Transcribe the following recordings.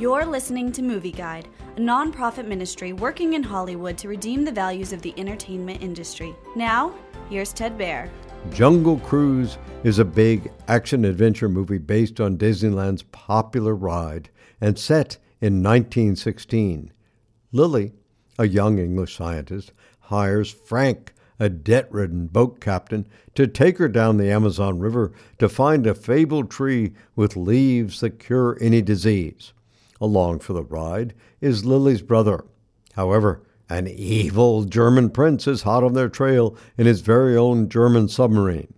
You're listening to Movie Guide, a nonprofit ministry working in Hollywood to redeem the values of the entertainment industry. Now, here's Ted Baehr. Jungle Cruise is a big action adventure movie based on Disneyland's popular ride and set in 1916. Lily, a young English scientist, hires Frank, a debt ridden boat captain, to take her down the Amazon River to find a fabled tree with leaves that cure any disease. Along for the ride is Lily's brother. However, an evil German prince is hot on their trail in his very own German submarine.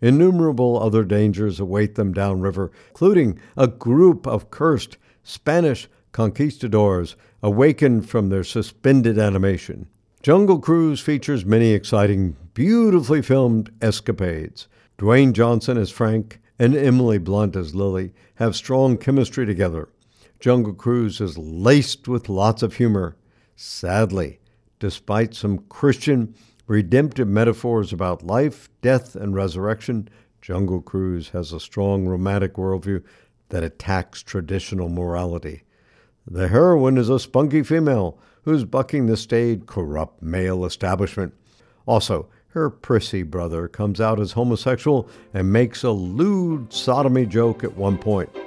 Innumerable other dangers await them downriver, including a group of cursed Spanish conquistadors awakened from their suspended animation. Jungle Cruise features many exciting, beautifully filmed escapades. Dwayne Johnson as Frank and Emily Blunt as Lily have strong chemistry together. Jungle Cruise is laced with lots of humor. Sadly, despite some Christian redemptive metaphors about life, death, and resurrection, Jungle Cruise has a strong romantic worldview that attacks traditional morality. The heroine is a spunky female who's bucking the staid, corrupt male establishment. Also, her prissy brother comes out as homosexual and makes a lewd sodomy joke at one point.